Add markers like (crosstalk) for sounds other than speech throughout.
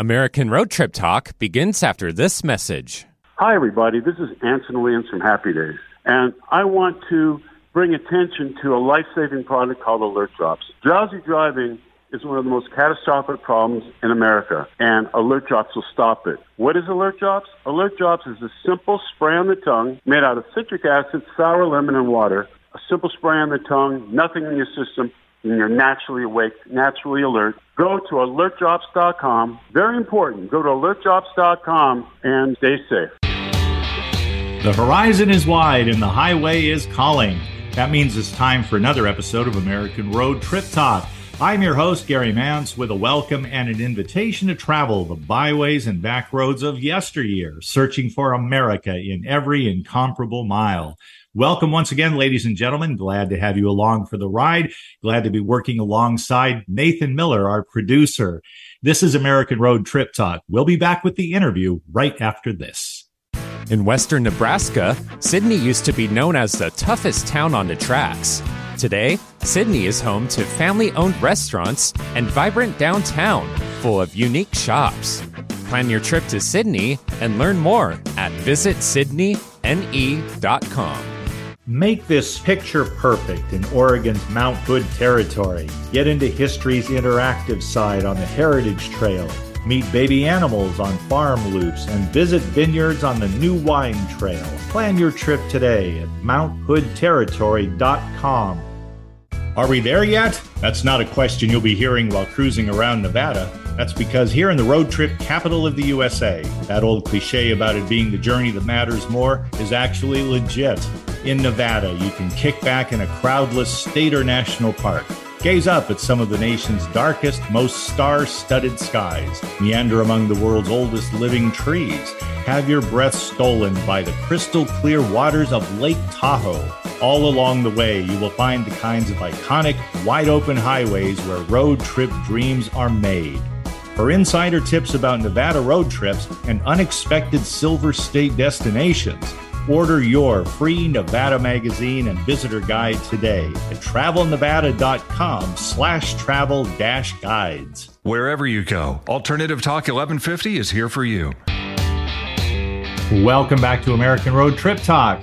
American Road Trip Talk begins after this message. Hi, everybody. This is Anson Williams from Happy Days. And I want to bring attention to a life saving product called Alert Drops. Drowsy driving is one of the most catastrophic problems in America, and Alert Drops will stop it. What is Alert Drops? Alert Drops is a simple spray on the tongue made out of citric acid, sour lemon, and water. A simple spray on the tongue, nothing in your system, and you're naturally awake, naturally alert. Go to alertdrops.com. Very important. Go to alertdrops.com and stay safe. The horizon is wide and the highway is calling. That means it's time for another episode of American Road Trip Talk. I'm your host, Gary Mance, with a welcome and an invitation to travel the byways and back roads of yesteryear, searching for America in every incomparable mile. Welcome once again, ladies and gentlemen. Glad to have you along for the ride. Glad to be working alongside Nathan Miller, our producer. This is American Road Trip Talk. We'll be back with the interview right after this. In western Nebraska, Sidney used to be known as the toughest town on the tracks. Today, Sidney is home to family owned restaurants and vibrant downtown full of unique shops. Plan your trip to Sidney and learn more at visitsidneyne.com. Make this picture perfect in Oregon's Mount Hood territory. Get into history's interactive side on the Heritage Trail. Meet baby animals on farm loops and visit vineyards on the New Wine Trail. Plan your trip today at MountHoodTerritory.com. Are we there yet? That's not a question you'll be hearing while cruising around Nevada. That's because here in the road trip capital of the USA, that old cliche about it being the journey that matters more is actually legit. In Nevada, you can kick back in a crowdless state or national park. Gaze up at some of the nation's darkest, most star studded skies. Meander among the world's oldest living trees. Have your breath stolen by the crystal clear waters of Lake Tahoe. All along the way, you will find the kinds of iconic, wide open highways where road trip dreams are made. For insider tips about Nevada road trips and unexpected Silver State destinations, order your free Nevada magazine and visitor guide today at travelnevada.com slash travel dash guides. Wherever you go, Alternative Talk 1150 is here for you. Welcome back to American Road Trip Talk.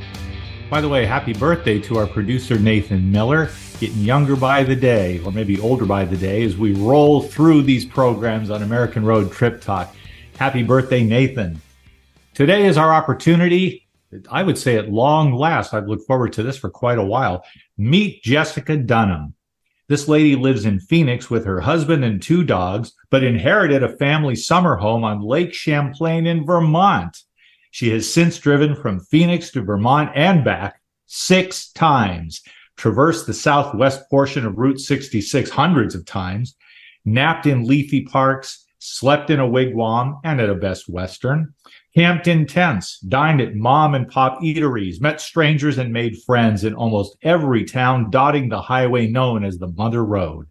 By the way, happy birthday to our producer, Nathan Miller getting younger by the day, or maybe older by the day, as we roll through these programs on American Road Trip Talk. Happy birthday, Nathan. Today is our opportunity. I would say at long last, I've looked forward to this for quite a while. Meet Jessica Dunham. This lady lives in Phoenix with her husband and two dogs, but inherited a family summer home on Lake Champlain in Vermont. She has since driven from Phoenix to Vermont and back six times traversed the southwest portion of Route 66 hundreds of times, napped in leafy parks, slept in a wigwam and at a Best Western, camped in tents, dined at mom and pop eateries, met strangers and made friends in almost every town dotting the highway known as the Mother Road.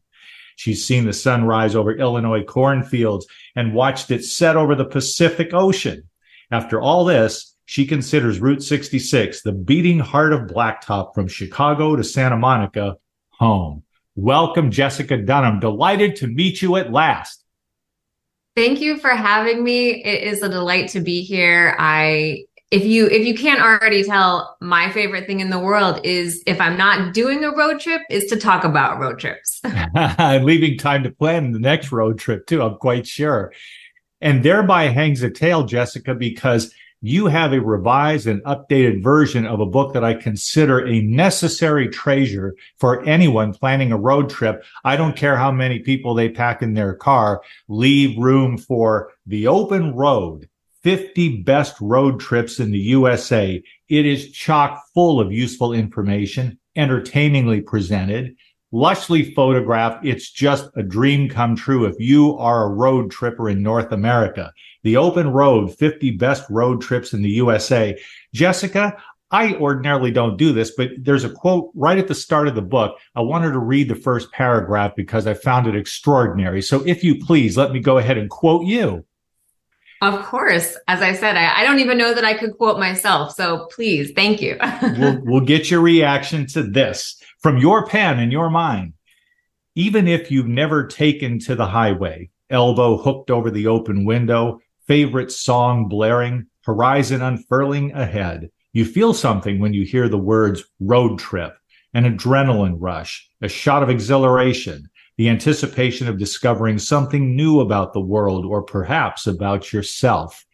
She's seen the sun rise over Illinois cornfields and watched it set over the Pacific Ocean. After all this, she considers Route 66, the beating heart of Blacktop from Chicago to Santa Monica, home. Welcome, Jessica Dunham. Delighted to meet you at last. Thank you for having me. It is a delight to be here. I if you if you can't already tell, my favorite thing in the world is if I'm not doing a road trip is to talk about road trips. (laughs) (laughs) Leaving time to plan the next road trip too, I'm quite sure. And thereby hangs a tale, Jessica, because you have a revised and updated version of a book that I consider a necessary treasure for anyone planning a road trip. I don't care how many people they pack in their car, leave room for the open road. 50 best road trips in the USA. It is chock full of useful information, entertainingly presented, lushly photographed. It's just a dream come true if you are a road tripper in North America the open road 50 best road trips in the USA. Jessica, I ordinarily don't do this, but there's a quote right at the start of the book. I wanted to read the first paragraph because I found it extraordinary. So if you please, let me go ahead and quote you. Of course. As I said, I, I don't even know that I could quote myself. So please, thank you. (laughs) we'll, we'll get your reaction to this from your pen and your mind. Even if you've never taken to the highway, elbow hooked over the open window, favorite song blaring, horizon unfurling ahead. You feel something when you hear the words road trip, an adrenaline rush, a shot of exhilaration, the anticipation of discovering something new about the world or perhaps about yourself.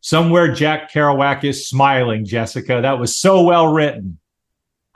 Somewhere Jack Kerouac is smiling, Jessica. That was so well written.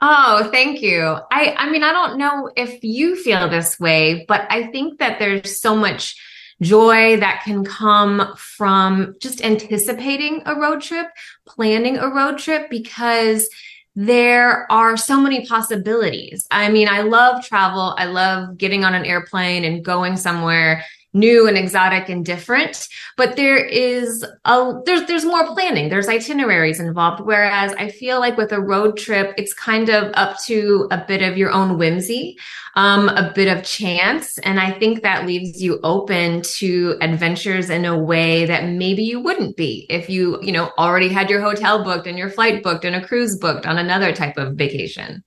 Oh, thank you. I I mean, I don't know if you feel this way, but I think that there's so much joy that can come from just anticipating a road trip, planning a road trip because there are so many possibilities. I mean, I love travel. I love getting on an airplane and going somewhere new and exotic and different but there is a there's there's more planning. There's itineraries involved. Whereas i feel like with a road trip it's kind of up to a bit of your own whimsy um, a bit of chance. And i think that leaves you open to adventures in a way that maybe you wouldn't be if you you know already had your hotel booked and your flight booked and a cruise booked on another type of vacation.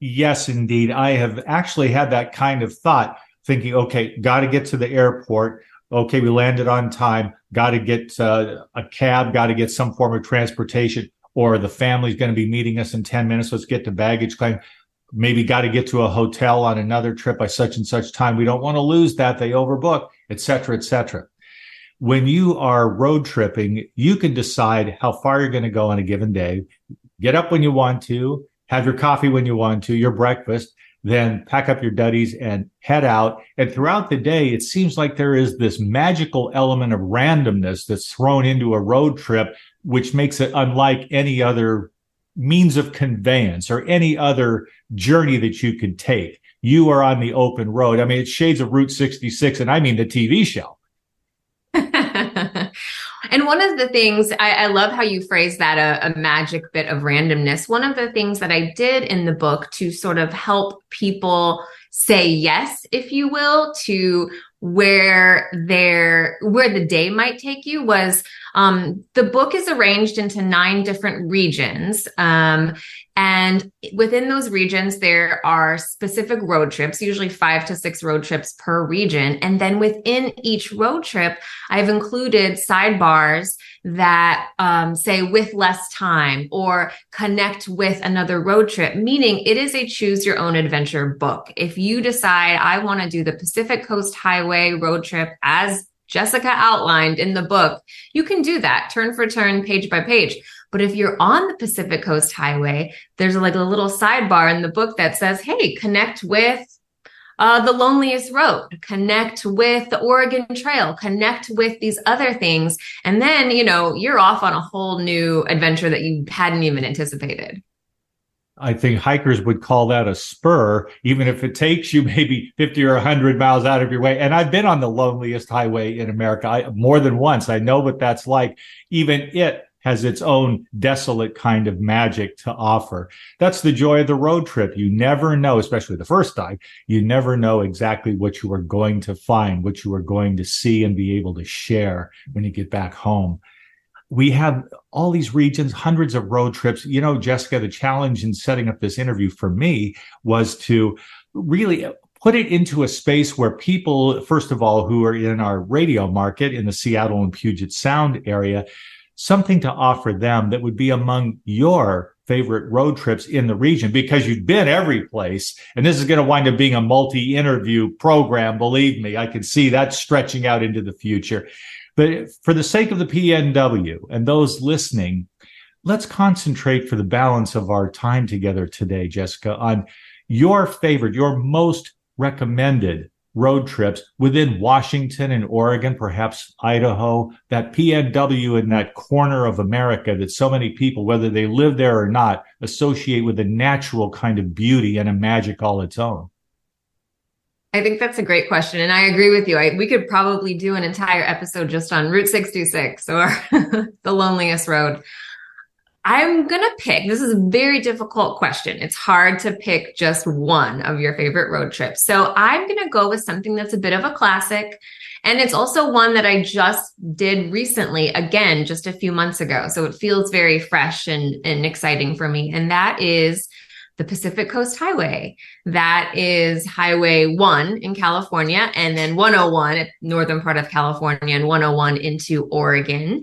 Yes indeed. I have actually had that kind of thought thinking, okay, got to get to the airport. Okay, we landed on time. Got to get uh, a cab. Got to get some form of transportation. Or the family's going to be meeting us in ten minutes. Let's get to baggage claim. Maybe got to get to a hotel on another trip by such and such time. We don't want to lose that. They overbook, et cetera, et cetera. When you are road tripping, you can decide how far you're going to go on a given day. Get up when you want to, have your coffee when you want to, your breakfast, then pack up your duddies and head out. And throughout the day, it seems like there is this magical element of randomness that's thrown into a road trip, which makes it unlike any other means of conveyance or any other journey that you could take. You are on the open road. I mean, it's shades of Route 66, and I mean the TV show. (laughs) And one of the things I, I love how you phrase that a, a magic bit of randomness. One of the things that I did in the book to sort of help people say yes, if you will, to where their where the day might take you was um, the book is arranged into nine different regions um, and within those regions there are specific road trips usually five to six road trips per region. And then within each road trip i've included sidebars that um, say with less time or connect with another road trip, meaning it is a choose your own adventure book. If you decide I want to do the Pacific Coast Highway road trip as Jessica outlined in the book, you can do that turn for turn, page by page. But if you're on the Pacific Coast Highway, there's like a little sidebar in the book that says, Hey, connect with uh, the loneliest road, connect with the Oregon Trail, connect with these other things. And then, you know, you're off on a whole new adventure that you hadn't even anticipated. I think hikers would call that a spur, even if it takes you maybe 50 or 100 miles out of your way. And I've been on the loneliest highway in America I, more than once. I know what that's like. Even it has its own desolate kind of magic to offer. That's the joy of the road trip. You never know, especially the first time, you never know exactly what you are going to find, what you are going to see and be able to share when you get back home. We have all these regions, hundreds of road trips. You know, Jessica, the challenge in setting up this interview for me was to really put it into a space where people, first of all, who are in our radio market in the Seattle and Puget Sound area, something to offer them that would be among your favorite road trips in the region because you've been every place. And this is going to wind up being a multi interview program. Believe me, I can see that stretching out into the future. But for the sake of the PNW and those listening, let's concentrate for the balance of our time together today, Jessica, on your favorite, your most recommended road trips within Washington and Oregon, perhaps Idaho, that PNW in that corner of America that so many people, whether they live there or not, associate with a natural kind of beauty and a magic all its own? I think that's a great question. And I agree with you. I, we could probably do an entire episode just on Route 66 or (laughs) the loneliest road. I'm going to pick, this is a very difficult question. It's hard to pick just one of your favorite road trips. So I'm going to go with something that's a bit of a classic. And it's also one that I just did recently, again, just a few months ago. So it feels very fresh and, and exciting for me. And that is the Pacific Coast Highway. That is Highway 1 in California, and then 101 northern part of California, and 101 into Oregon.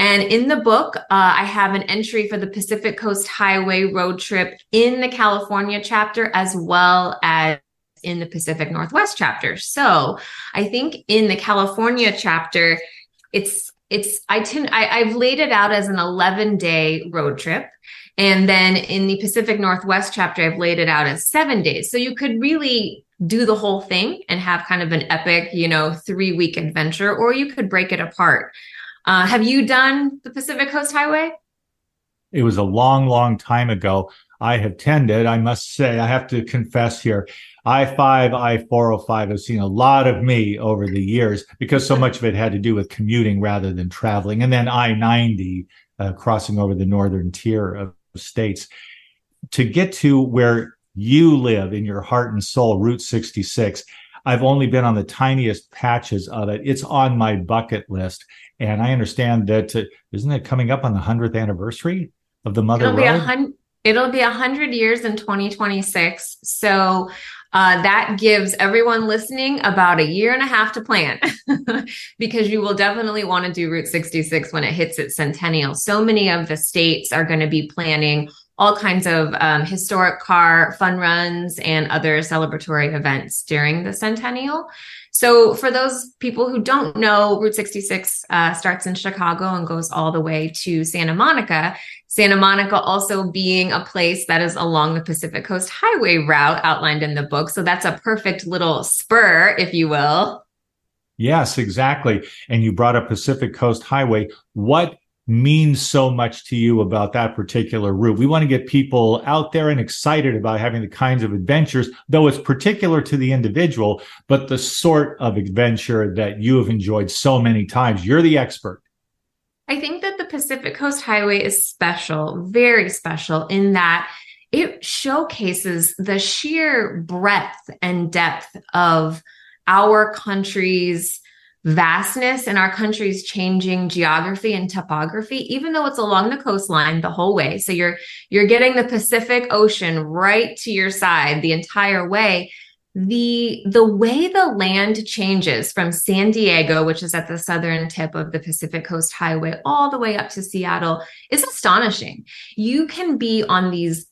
And in the book, uh, I have an entry for the Pacific Coast Highway road trip in the California chapter, as well as in the Pacific Northwest chapter. So I think in the California chapter, it's it's I I've laid it out as an 11 day road trip. And then in the Pacific Northwest chapter, I've laid it out as seven days. So you could really do the whole thing and have kind of an epic, you know, three week adventure, or you could break it apart. Uh, have you done the Pacific Coast Highway? It was a long, long time ago. I have tended, I must say, I have to confess here, I 5, I 405 have seen a lot of me over the years because so much of it had to do with commuting rather than traveling. And then I 90, uh, crossing over the northern tier of states. To get to where you live in your heart and soul, Route 66, I've only been on the tiniest patches of it. It's on my bucket list. And I understand that uh, not it coming up on the 100th anniversary of the Mother It'll Road? Be hun- it'll be 100 years in 2026. So uh, that gives everyone listening about a year and a half to plan (laughs) because you will definitely want to do Route 66 when it hits its centennial. So many of the states are going to be planning all kinds of um, historic car fun runs and other celebratory events during the centennial. So, for those people who don't know, Route 66 uh, starts in Chicago and goes all the way to Santa Monica. Santa Monica also being a place that is along the Pacific Coast Highway route outlined in the book. So, that's a perfect little spur, if you will. Yes, exactly. And you brought up Pacific Coast Highway. What means so much to you about that particular route. We want to get people out there and excited about having the kinds of adventures, though it's particular to the individual, but the sort of adventure that you have enjoyed so many times. You're the expert. I think that the Pacific Coast Highway is special, very special in that it showcases the sheer breadth and depth of our country's vastness in our country's changing geography and topography even though it's along the coastline the whole way. So you're you're getting the pacific ocean right to your side the entire way. The the way the land changes from San Diego which is at the southern tip of the Pacific Coast Highway all the way up to Seattle is astonishing. You can be on these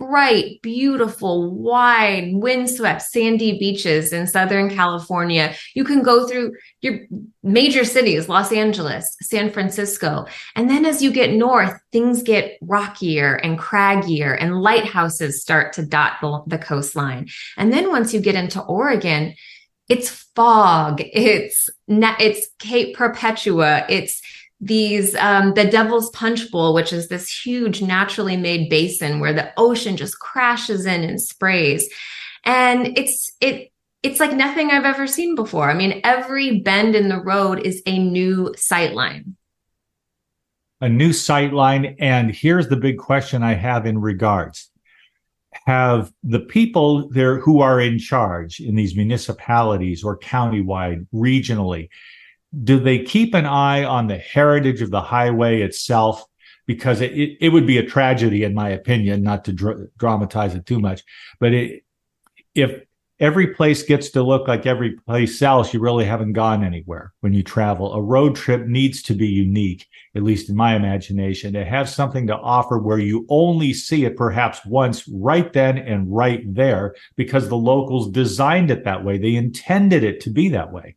bright, beautiful, wide, windswept, sandy beaches in Southern California. You can go through your major cities, Los Angeles, San Francisco. And then as you get north, things get rockier and craggier and lighthouses start to dot the, the coastline. And then once you get into Oregon, it's fog, it's, it's Cape Perpetua, it's these um, the devil's punch bowl which is this huge naturally made basin where the ocean just crashes in and sprays. And it's it it's like nothing i've ever seen before. I mean every bend in the road is a new sight line a new sight line and here's the big question i have in regards. Have the people there who are in charge in these municipalities or countywide regionally do they keep an eye on the heritage of the highway itself? Because it, it, it would be a tragedy, in my opinion, not to dr- dramatize it too much. But it, if every place gets to look like every place else, you really haven't gone anywhere when you travel. A road trip needs to be unique, at least in my imagination, to have something to offer where you only see it perhaps once right then and right there because the locals designed it that way. They intended it to be that way.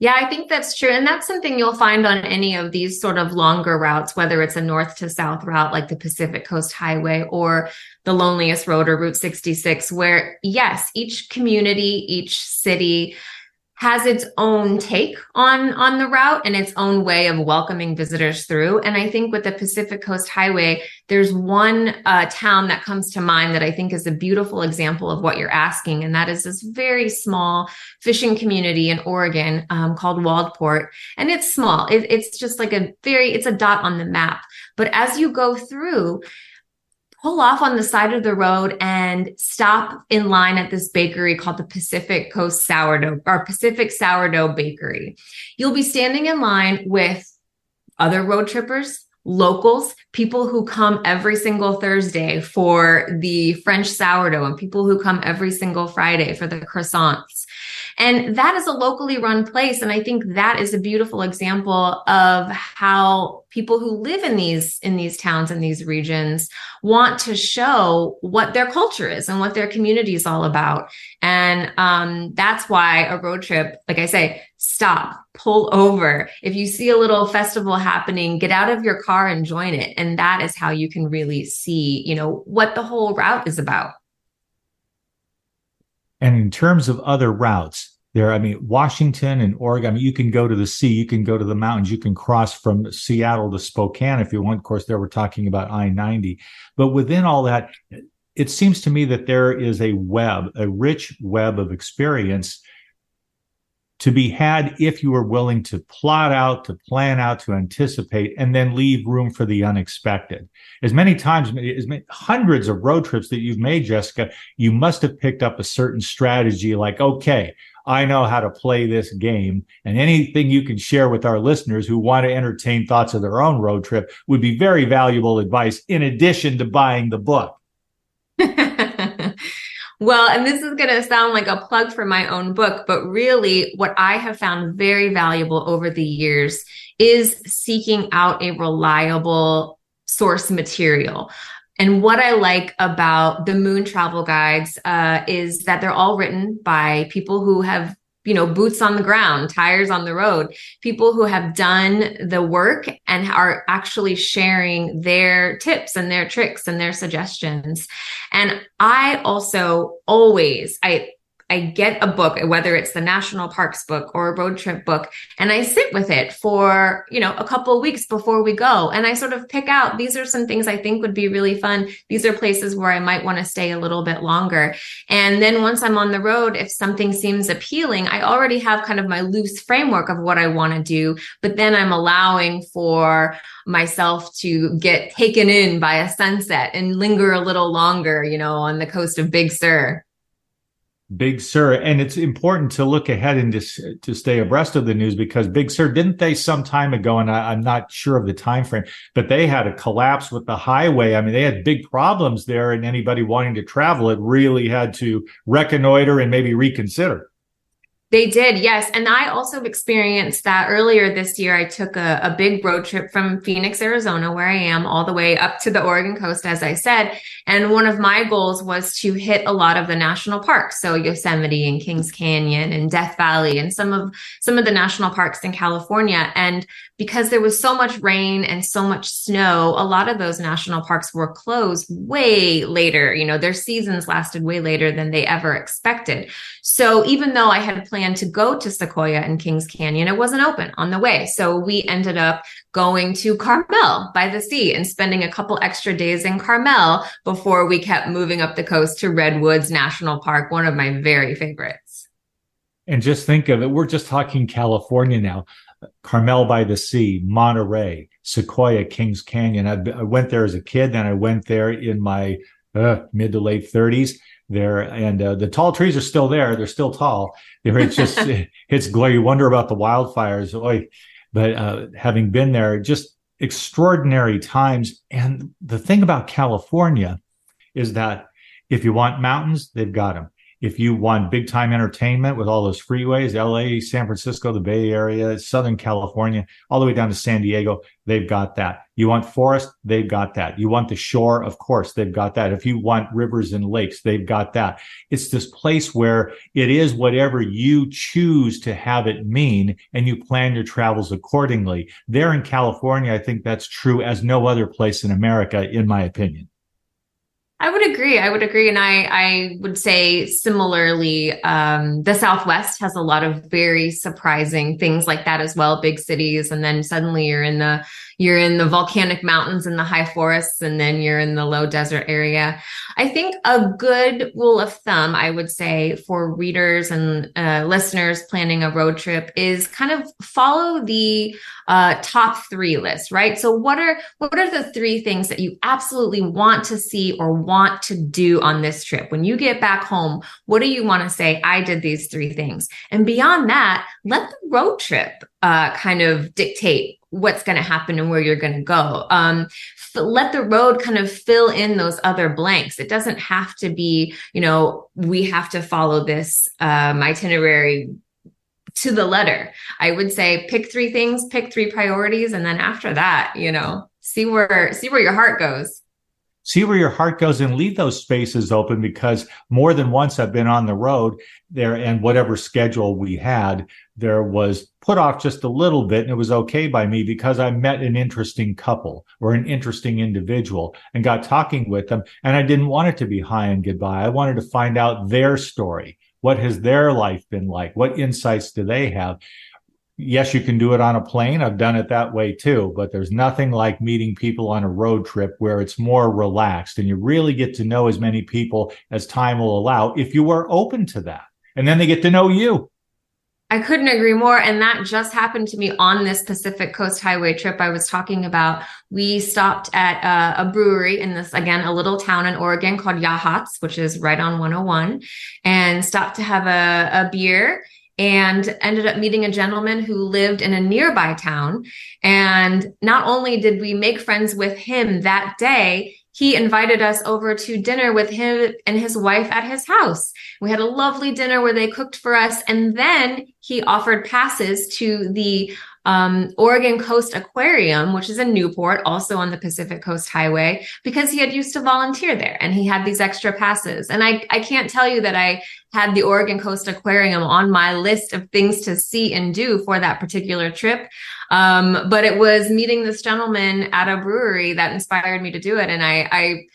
Yeah, I think that's true. And that's something you'll find on any of these sort of longer routes, whether it's a north to south route like the Pacific Coast Highway or the loneliest road or Route 66, where yes, each community, each city has its own take on on the route and its own way of welcoming visitors through. And i think with the pacific coast highway there's one uh, town that comes to mind that i think is a beautiful example of what you're asking. And that is this very small fishing community in oregon um, called waldport. And it's small. It, it's just like a very it's a dot on the map. But as you go through pull off on the side of the road and stop in line at this bakery called the Pacific Coast Sourdough or Pacific Sourdough Bakery. You'll be standing in line with other road trippers, locals, people who come every single Thursday for the French sourdough and people who come every single Friday for the croissants. And that is a locally run place. And I think that is a beautiful example of how people who live in these, in these towns and these regions want to show what their culture is and what their community is all about. And um, that's why a road trip, like I say, stop, pull over. If you see a little festival happening, get out of your car and join it. And that is how you can really see, you know, what the whole route is about. And in terms of other routes, there, I mean, Washington and Oregon, I mean, you can go to the sea, you can go to the mountains, you can cross from Seattle to Spokane if you want. Of course, there we're talking about I 90. But within all that, it seems to me that there is a web, a rich web of experience to be had if you are willing to plot out, to plan out, to anticipate, and then leave room for the unexpected. As many times, as many, hundreds of road trips that you've made, Jessica, you must have picked up a certain strategy like, okay, I know how to play this game. And anything you can share with our listeners who want to entertain thoughts of their own road trip would be very valuable advice in addition to buying the book. Well, and this is going to sound like a plug for my own book, but really what I have found very valuable over the years is seeking out a reliable source material. And what I like about the moon travel guides uh, is that they're all written by people who have you know, boots on the ground, tires on the road, people who have done the work and are actually sharing their tips and their tricks and their suggestions. And I also always, I, I get a book, whether it's the national parks book or a road trip book, and I sit with it for, you know, a couple of weeks before we go. And I sort of pick out, these are some things I think would be really fun. These are places where I might want to stay a little bit longer. And then once I'm on the road, if something seems appealing, I already have kind of my loose framework of what I want to do, but then I'm allowing for myself to get taken in by a sunset and linger a little longer, you know, on the coast of Big Sur. Big Sur, and it's important to look ahead and to, to stay abreast of the news because Big Sur didn't they some time ago, and I, am not sure of the time frame, but they had a collapse with the highway. I mean, they had big problems there, and anybody wanting to travel it really had to reconnoiter and maybe reconsider. They did, yes. And I also experienced that earlier this year. I took a, a, big road trip from Phoenix, Arizona, where I am, all the way up to the Oregon coast, as I said. And one of my goals was to hit a lot of the national parks. So Yosemite and Kings Canyon and Death Valley and some of, some of the national parks in California. And because there was so much rain and so much snow, a lot of those national parks were closed way later. You know, their seasons lasted way later than they ever expected. So even though I had planned to go to Sequoia and Kings Canyon, it wasn't open on the way. So we ended up going to Carmel by the sea and spending a couple extra days in Carmel before we kept moving up the coast to Redwoods National Park, one of my very favorites. And just think of it, we're just talking California now. Carmel by the Sea, Monterey, Sequoia, Kings Canyon. I, I went there as a kid, and I went there in my uh, mid to late 30s there, and uh, the tall trees are still there. They're still tall. It's just (laughs) it's glare. You wonder about the wildfires. Oy. But uh, having been there, just extraordinary times. And the thing about California is that if you want mountains, they've got them if you want big time entertainment with all those freeways, LA, San Francisco, the Bay Area, Southern California, all the way down to San Diego, they've got that. You want forest, they've got that. You want the shore, of course, they've got that. If you want rivers and lakes, they've got that. It's this place where it is whatever you choose to have it mean and you plan your travels accordingly. There in California, I think that's true as no other place in America, in my opinion. I would agree. I would agree. And I, I would say similarly, um, the Southwest has a lot of very surprising things like that as well, big cities. And then suddenly you're in the you're in the volcanic mountains and the high forests, and then you're in the low desert area. I think a good rule of thumb, I would say, for readers and uh, listeners planning a road trip is kind of follow the uh, top three list, right? So, what are what are the three things that you absolutely want to see or want to do on this trip? When you get back home, what do you want to say? I did these three things, and beyond that, let the road trip uh, kind of dictate what's going to happen and where you're going to go. Um, f- let the road kind of fill in those other blanks. It doesn't have to be, you know, we have to follow this um, itinerary to the letter. I would say pick three things, pick three priorities, and then after that, you know, see where see where your heart goes see where your heart goes and leave those spaces open because more than once I've been on the road there and whatever schedule we had, there was put off just a little bit and it was okay by me because I met an interesting couple or an interesting individual and got talking with them. And I didn't want it to be hi and goodbye. I wanted to find out their story. What has their life been like? What insights do they have? Yes, you can do it on a plane. I've done it that way too, but there's nothing like meeting people on a road trip where it's more relaxed and you really get to know as many people as time will allow if you are open to that. And then they get to know you. I couldn't agree more. And that just happened to me on this Pacific Coast Highway trip I was talking about. We stopped at a, a, brewery in this, again, a little town in Oregon called Yachats, which is right on 101, and stopped to have a, a beer and ended up meeting a gentleman who lived in a nearby town. And not only did we make friends with him that day, he invited us over to dinner with him and his wife at his house. We had a lovely dinner where they cooked for us. And then he offered passes to the um, Oregon Coast Aquarium, which is in Newport, also on the Pacific Coast Highway, because he had used to volunteer there and he had these extra passes. And I, I can't tell you that I had the Oregon Coast Aquarium on my list of things to see and do for that particular trip. Um, but it was meeting this gentleman at a brewery that inspired me to do it. And I, I,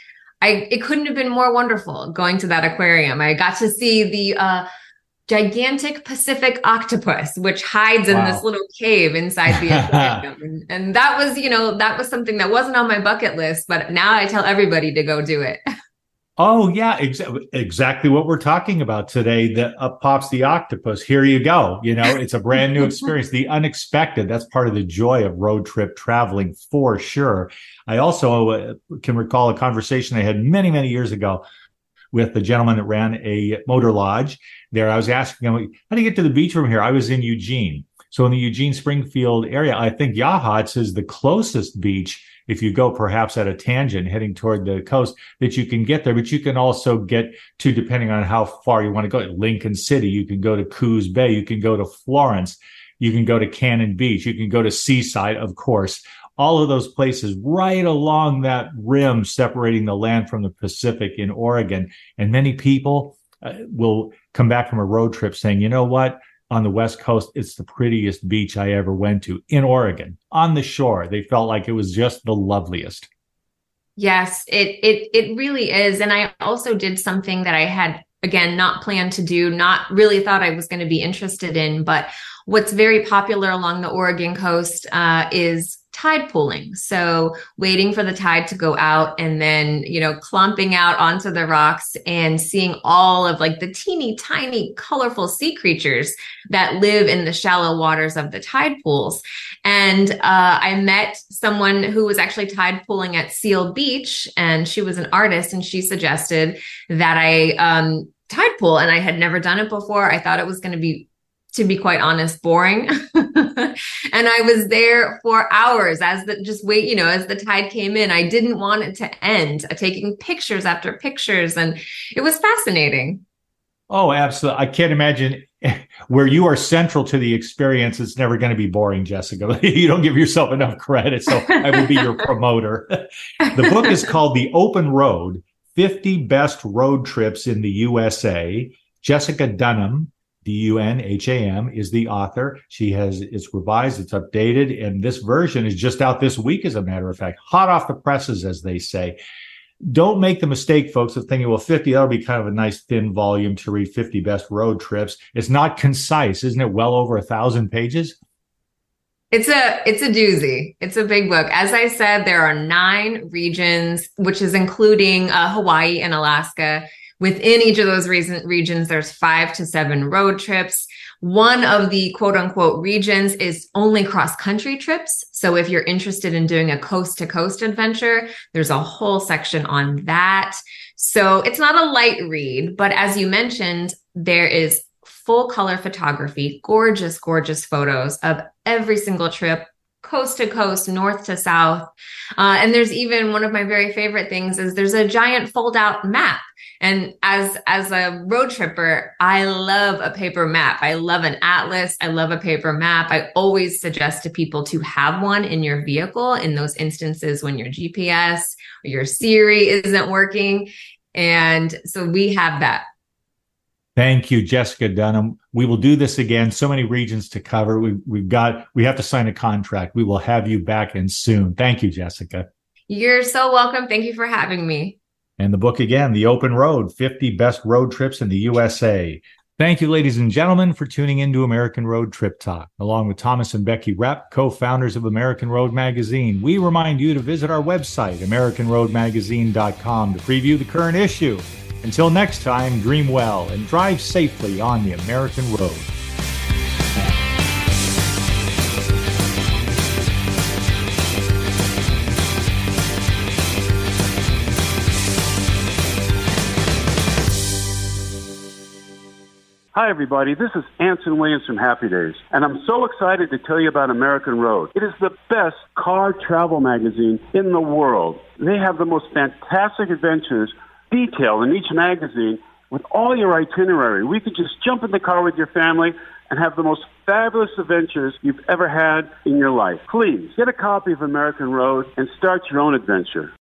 I, it couldn't have been more wonderful going to that aquarium. I got to see the, uh, gigantic Pacific octopus, which hides wow. in this little cave inside the aquarium. and, (laughs) and that was, you know, that was something that wasn't on my bucket list, but now I tell everybody to go do it. (laughs) Oh yeah, ex- exactly what we're talking about today. The up pops the octopus. Here you go. You know, it's a brand new (laughs) experience. the unexpected. That's part of the joy of road trip traveling for sure. I also uh, can recall a conversation I had many many years ago with the gentleman that ran a motor lodge there. I was asking him, how do you get to the beach from here? I was in Eugene. So in the Eugene Springfield area, I think Yachats is the closest beach if you go perhaps at a tangent heading toward the coast that you can get there, but you can also get to, depending on how far you want to go, Lincoln City, you can go to Coos Bay, you can go to Florence, you can go to Cannon Beach, you can go to Seaside, of course all of those places right along that rim separating the land from the Pacific in Oregon. And many people uh, will come back from a road trip saying, you know what? On the West Coast, it's the prettiest beach I ever went to in Oregon on the shore. They felt like it was just the loveliest. Yes, it it it really is. And I also did something that I had again not planned to do, not really thought I was going to be interested in, but what's very popular along the Oregon coast uh, is tide pooling. So waiting for the tide to go out and then, you know, clumping out onto the rocks and seeing all of like the teeny tiny colorful sea creatures that live in the shallow waters of the tide pools. And uh, I met someone who was actually tide pooling at Seal Beach and she was an artist and she suggested that I um, tide pool and I had never done it before. I thought it was going to be to be quite honest, boring. (laughs) and I was there for hours as the just wait, you know, as the tide came in. I didn't want it to end, uh, taking pictures after pictures. And it was fascinating. Oh, absolutely. I can't imagine (laughs) where you are central to the experience. It's never going to be boring, Jessica. (laughs) you don't give yourself enough credit. So I will be your promoter. the book is called The Open Road 50 Best Road Trips in the USA. Jessica Dunham D-U-N-H-A-M is the author. She has it's revised, it's updated, and this version is just out this week, as a matter of fact, hot off the presses, as they say. Don't make the mistake, folks, of thinking, well, 50, that'll be kind of a nice thin volume to read 50 best road trips. It's not concise, isn't it? Well over a thousand pages. It's a it's a doozy. It's a big book. As I said, there are nine regions, which is including uh, Hawaii and Alaska. Within each of those reason, regions, there's five to seven road trips. One of the quote unquote regions is only cross country trips. So if you're interested in doing a coast to coast adventure, there's a whole section on that. So it's not a light read, but as you mentioned, there is full color photography, gorgeous, gorgeous photos of every single trip, coast to coast, north to south. Uh, and there's even one of my very favorite things is there's a giant fold out map. And as, as a road tripper, I love a paper map. I love an atlas. I love a paper map. I always suggest to people to have one in your vehicle in those instances when your GPS or your Siri isn't working. And so we have that Thank you, Jessica Dunham. We will do this again. So many regions to cover. We, we've got, we have to sign a contract. We will have you back in soon. Thank you, Jessica. You're so welcome. Thank you for having me. And the book again, The Open Road 50 Best Road Trips in the USA. Thank you, ladies and gentlemen, for tuning in to American Road Trip Talk. Along with Thomas and Becky Repp, co founders of American Road Magazine, we remind you to visit our website, AmericanRoadMagazine.com, to preview the current issue until next time, dream well and drive safely on the American road. Hi, everybody. This is Anson Williams from Happy Days, and I'm so excited to tell you about American Road. It is the best car travel magazine in the world. They have the most fantastic adventures detail in each magazine with all your itinerary. We could just jump in the car with your family and have the most fabulous adventures you've ever had in your life. Please get a copy of American Road and start your own adventure.